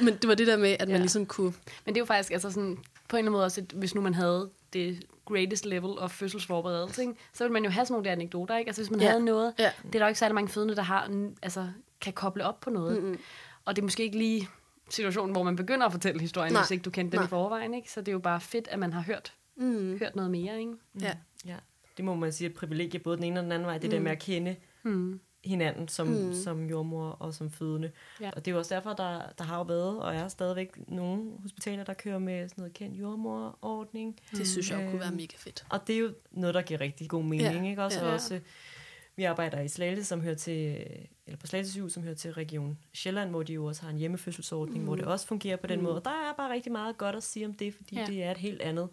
Men det var det der med, at man Ja. ligesom kunne... Men det er jo faktisk altså sådan, på en eller anden måde også, et, hvis nu man havde det greatest level of fødselsforberedelse, ikke? så ville man jo have sådan nogle der anekdoter, ikke? Altså hvis man Ja. havde noget, Ja. det er der jo ikke særlig mange fødende, der har, altså, kan koble op på noget. Mm-hmm. Og det er måske ikke lige situationen, hvor man begynder at fortælle historien, Nej. hvis ikke du kendte den i forvejen, ikke? Så det er jo bare fedt, at man har hørt, Mm, hørt noget mere, ikke? ja. Ja, det må man sige er et privilegie, både den ene og den anden vej, det der med at kende Mm. Hinanden som, mm. som jordmor og som fødende. Ja. Og det er jo også derfor, der, der har jo været, og er stadigvæk nogle hospitaler, der kører med sådan noget kendt jordmorordning. Det synes jeg jo kunne være Øh, mega fedt. Og det er jo noget, der giver rigtig god mening, Ja, ikke? Også, ja. også, vi arbejder i Slagelse, som hører til, eller på Slagelse sygehus, som hører til Region Sjælland, hvor de jo også har en hjemmefødselsordning, mm. hvor det også fungerer på den mm. måde. Og der er bare rigtig meget godt at sige om det, fordi ja. det er et helt andet,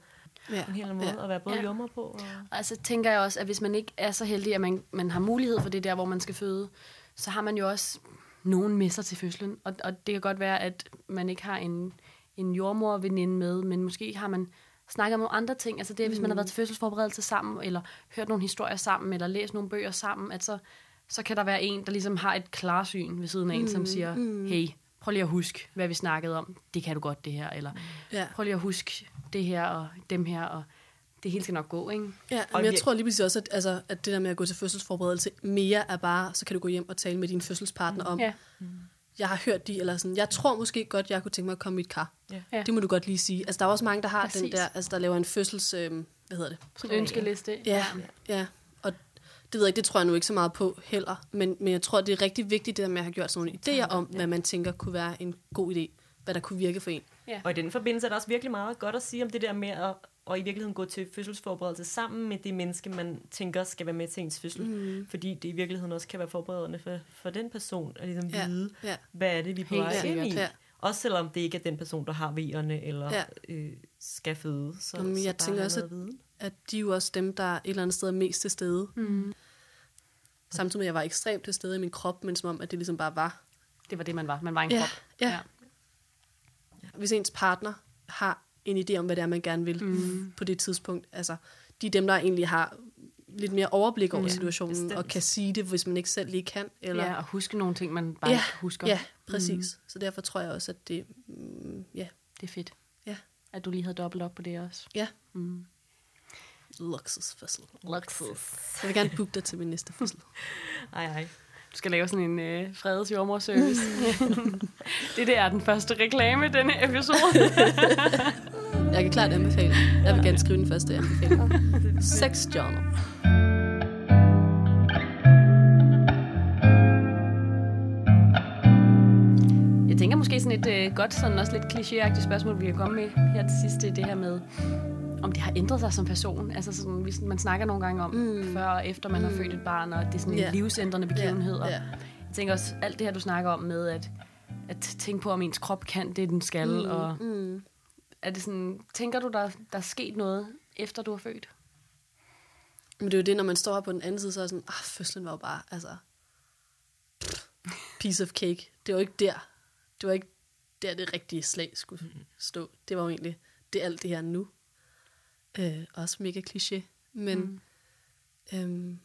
Ja. en helt anden måde Ja. at være både Ja. jordmor på. Og, Og altså tænker jeg også, at hvis man ikke er så heldig, at man, man har mulighed for det der, hvor man skal føde, så har man jo også nogen med sig til fødslen. Og, og det kan godt være, at man ikke har en, en jordmorveninde med, men måske har man snakket om nogle andre ting. Altså det, er, hvis man har været til fødselsforberedelse sammen, eller hørt nogle historier sammen, eller læst nogle bøger sammen, at så, så kan der være en, der ligesom har et klarsyn ved siden af en, som siger, hey, prøv lige at huske, hvad vi snakkede om. Det kan du godt, det her. Eller Ja. prøv lige at huske det her og dem her, og det hele skal nok gå, ikke? Ja, Og men jeg vi- tror lige præcis også, at, altså, at det der med at gå til fødselsforberedelse mere er bare, så kan du gå hjem og tale med din fødselspartner om, Ja. jeg har hørt de, eller sådan, jeg tror måske godt, jeg kunne tænke mig at komme i et kar. Ja. Ja. Det må du godt lige sige. Altså, der er også mange, der har Præcis. den der, altså, der laver en fødsels, øh, hvad hedder det? Sådan en ønskeliste. Ja, ja. Og det ved jeg ikke, det tror jeg nu ikke så meget på heller. Men, men jeg tror, det er rigtig vigtigt, det der med at have gjort sådan nogle idéer om, hvad man tænker kunne være en god idé. Hvad der kunne virke for en. Og i den forbindelse er der også virkelig meget godt at sige om det der med at, at i virkeligheden gå til fødselsforberedelse sammen med det menneske, man tænker skal være med til ens fødsel. Mm. Fordi det i virkeligheden også kan være forberedende for, for den person at ligesom Ja, vide, ja. hvad er det, vi er på vej ind i. Ja. Også selvom det ikke er den person, der har V'erne eller Ja. ja. øh, skal føde. Så, Jamen, så jeg tænker også, viden. At de er jo også dem, der et eller andet sted er mest til stede. Mm. Samtidig med, at jeg var ekstremt til stede i min krop, men som om, at det ligesom bare var. Det var det, man var. Man var en Ja, krop. ja. Hvis ens partner har en idé om, hvad det er, man gerne vil mm. på det tidspunkt. Altså, de er dem, der egentlig har lidt mere overblik over Ja, situationen, bestemt. og kan sige det, hvis man ikke selv lige kan. Eller, ja, og huske nogle ting, man bare ja, ikke husker. ja, præcis. Mm. Så derfor tror jeg også, at det... Mm, ja, Det er fedt. Ja. At du lige havde dobbelt op på det også. ja. Mm. Luxusfødsel. Luxus. Jeg vil gerne booke dig til min næste fødsel. Ej, ej. Du skal lave sådan en øh, fredes jordmorservice. det der er den første reklame i denne episode. Jeg kan klart anbefale. Jeg vil gerne skrive den første anbefaling. Sex journal. Jeg tænker måske sådan et øh, godt, sådan også lidt klichéagtigt spørgsmål, vi kan komme med her til sidst, det er det her med, om det har ændret sig som person. Altså sådan, hvis man snakker nogle gange om, mm. før og efter man mm. har født et barn, og det er sådan en yeah. livsændrende begivenhed. Og Ja. Jeg tænker også, alt det her, du snakker om med, at, at tænke på, om ens krop kan det, den skal, mm. og Mm. er det sådan, tænker du, der, der er sket noget, efter du har født? Men det er jo det, når man står her på den anden side, så er det sådan, ah, fødslen var jo bare, altså, pff, piece of cake. Det var ikke der. Det var ikke der, det rigtige slag skulle stå. Det var jo egentlig, det er alt det her nu. Øh, også mega kliché. Men, mm. øhm,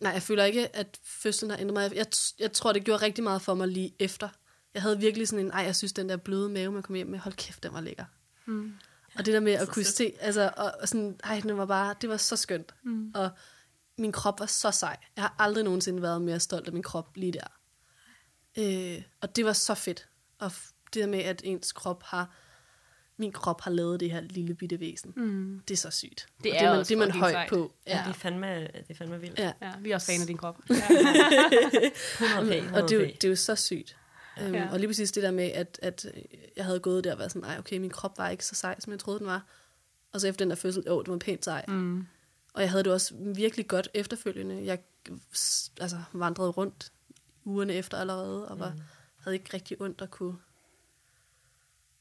nej, jeg føler ikke, at fødslen har ændret mig. Jeg, jeg tror, det gjorde rigtig meget for mig lige efter. Jeg havde virkelig sådan en, ej, jeg synes, den der bløde mave, man kom hjem med, hold kæft, den var lækker. Mm. Og det der med at kunne se, altså, og, og sådan, ej, det var bare, det var så skønt. Mm. Og min krop var så sej. Jeg har aldrig nogensinde været mere stolt af min krop lige der. Øh, og det var så fedt. Og det der med, at ens krop har, min krop har lavet det her lille bitte væsen. Mm. Det er så sygt. Det og er det er man, også det er man højt sejt. på. Ja. Ja. Det, er fandme, det er fandme vildt. ja. Ja, vi er også fan af din krop. 100 p, Og det er, jo, 100 p. det er jo så sygt. Um, Ja. ja. Og lige præcis det der med, at, at jeg havde gået der og været sådan, nej, okay, min krop var ikke så sej, som jeg troede, den var. Og så efter den der fødsel, jo, det var pænt sej. Mm. Og jeg havde det også virkelig godt efterfølgende. Jeg altså, vandrede rundt ugerne efter allerede, og var, mm. havde ikke rigtig ondt at kunne...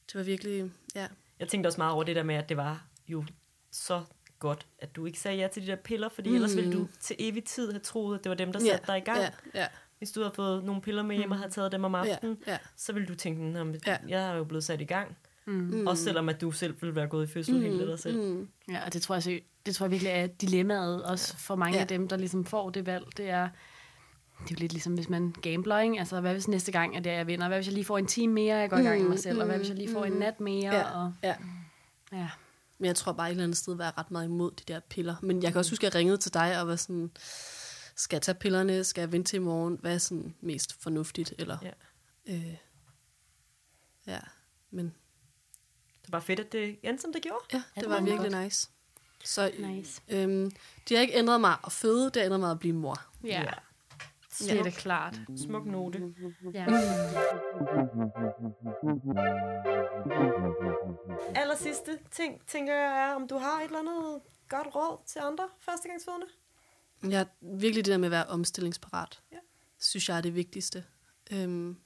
Det var virkelig, ja. Jeg tænkte også meget over det der med, at det var jo så godt, at du ikke sagde ja til de der piller, fordi mm. ellers ville du til evig tid have troet, at det var dem, der ja, satte dig i gang. Ja, ja, Hvis du havde fået nogle piller med hjem og havde taget dem om aftenen, ja. så ville du tænke, "Nå, men Ja. jeg er jo blevet sat i gang. Mm. Også selvom at du selv ville være gået i fødsel mm. helt af dig selv. Mm. Ja, og det tror jeg, det tror jeg virkelig er dilemmaet også for mange ja. af dem, der ligesom får det valg. Det er, det er jo lidt ligesom, hvis man gambler, ikke? Altså, hvad hvis næste gang, at det er, jeg vinder? Hvad hvis jeg lige får en time mere, jeg går i gang med mig selv? Og hvad hvis jeg lige får en nat mere? Ja, og, ja. ja. Men jeg tror bare et eller andet sted, være ret meget imod de der piller. Men jeg kan også huske, at jeg ringede til dig og var sådan, skal jeg tage pillerne? Skal jeg vente til i morgen? Hvad er sådan mest fornuftigt? Eller, Ja. øh, ja, men Det var fedt, at det endte, som det gjorde. ja, det det var var virkelig godt. nice. Så Nice. øhm, de har ikke ændret mig at føde, det har ændret mig at blive mor. Ja, Ja. Det er det klart. Smuk note. Ja. Aller sidste ting, tænker jeg, er, om du har et eller andet godt råd til andre førstegangsfødende? Jeg er virkelig det der med at være omstillingsparat. Ja. Synes jeg er det vigtigste. Øhm,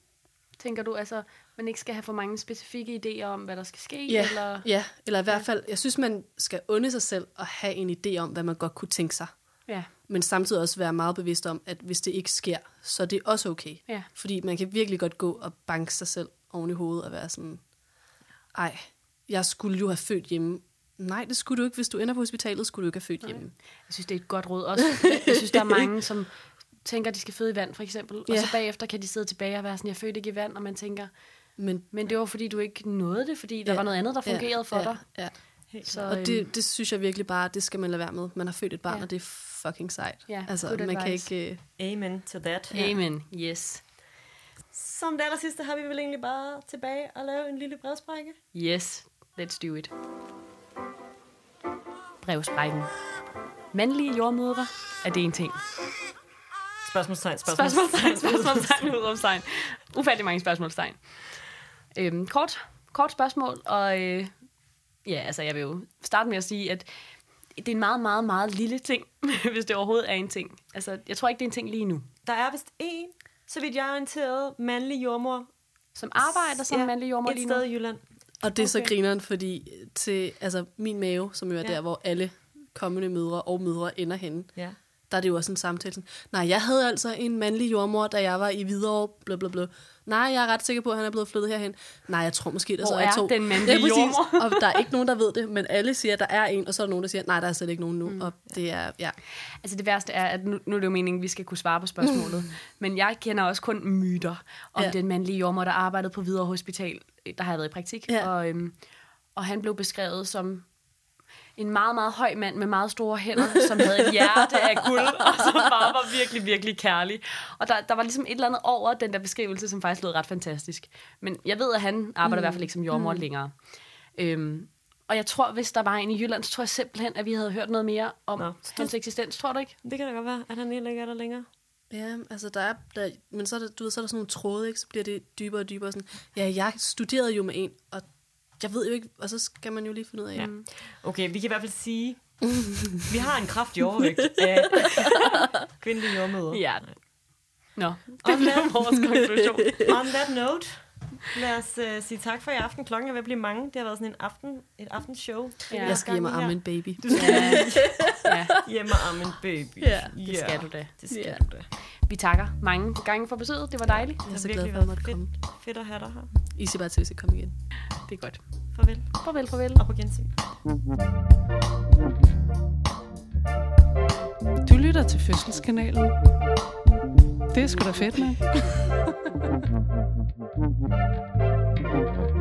Tænker du, altså, man ikke skal have for mange specifikke idéer om, hvad der skal ske? Ja, Eller? ja, eller i hvert fald, jeg synes, man skal unde sig selv og have en idé om, hvad man godt kunne tænke sig. Ja. Men samtidig også være meget bevidst om, at hvis det ikke sker, så er det også okay. Ja. Fordi man kan virkelig godt gå og banke sig selv oven i hovedet og være sådan, ej, jeg skulle jo have født hjemme. Nej, det skulle du ikke. Hvis du ender på hospitalet, skulle du ikke have født hjemme. Jeg synes, det er et godt råd også. Jeg synes, der er mange, som tænker, de skal føde i vand, for eksempel. Og Ja. så bagefter kan de sidde tilbage og være sådan, jeg fødte ikke i vand, og man tænker, Men, men det var fordi, du ikke nåede det, fordi der Ja. var noget andet, der fungerede for ja, dig. Ja. Så, Og øhm, det, det synes jeg virkelig bare, det skal man lade være med. Man har født et barn, Ja. og det er fucking sejt. Ja, altså, good man kan advice. ikke... øh, Amen to that. Amen, yes. Som det aller sidste har vi vel egentlig bare tilbage og lave en lille brevsprække. Yes, let's do it. Brevsprækken. Mandlige jordmødre, er det en ting? Spørgsmålstegn, spørgsmålstegn. Spørgsmålstegn, spørgsmålstegn, udråbstegn. Ufattelig mange spørgsmålstegn. Øhm, kort, kort spørgsmål, og øh, ja, altså jeg vil jo starte med at sige, at det er en meget, meget, meget lille ting, hvis det overhovedet er en ting. Altså, jeg tror ikke, det er en ting lige nu. Der er vist en, så vidt jeg er orienteret, mandlig jordmor. Som arbejder som ja, mandlig jordmor et lige sted nu. i Jylland. Og det er så Okay. grineren, fordi til altså, min mave, som jo er Ja. ja. der, hvor alle kommende mødre og mødre ender henne, Ja. der er det jo også en samtale. Sådan, Nej, jeg havde altså en mandlig jordmor, da jeg var i Hvidovre, bla bla bla. Nej, jeg er ret sikker på, at han er blevet flyttet herhen. Nej, jeg tror måske, der Hvor så er er to. den mandlige ja, præcis. Og der er ikke nogen, der ved det, men alle siger, at der er en, og så er der nogen, der siger, nej, der er slet ikke nogen nu. Mm. Og det er, ja. Altså det værste er, at nu, nu er det jo meningen, at vi skal kunne svare på spørgsmålet. Men jeg kender også kun myter om ja. Den mandlige jordmor, der arbejdede på Hvidovre Hospital. Der har været i praktik. Ja. Og, øhm, og han blev beskrevet som en meget, meget høj mand med meget store hænder, som havde et hjerte af guld, og som bare var virkelig, virkelig kærlig. Og der, der var ligesom et eller andet over den der beskrivelse, som faktisk lød ret fantastisk. Men jeg ved, at han arbejder mm. i hvert fald ikke som jordmor mm. længere. Øhm, og jeg tror, hvis der var en i Jylland, så tror jeg simpelthen, at vi havde hørt noget mere om Nå, hans eksistens. Tror du ikke? Det kan da godt være, at han ikke er der længere. Ja, altså der er, der, men så er, der, du ved, så er der sådan nogle tråde, ikke? så bliver det dybere og dybere. Sådan, ja, jeg studerede jo med en, og jeg ved jo ikke, og så skal man jo lige finde ud af. Ja. Okay, vi kan i hvert fald sige, vi har en kraftig overvægt af kvindelige jordmøder. Ja. Nå, det blev vores konklusion. On that note, lad os uh, sige tak for i aften. Klokken er ved at blive mange. Det har været sådan en aften, et aftenshow. Ja. Jeg skal hjem og amme en baby. Ja, ja, Hjemme og amme en baby. Ja, det skal du da. Det skal Ja. du da. Vi takker mange gange for besøget. Det var dejligt. Det er så har glad virkelig for, at jeg måtte fedt, komme. fedt at have dig her. I siger bare til, hvis jeg kommer igen. Det er godt. Farvel. Farvel, farvel. Og på gensyn lytter til Fødselskanalen. Det er sgu da fedt, mand.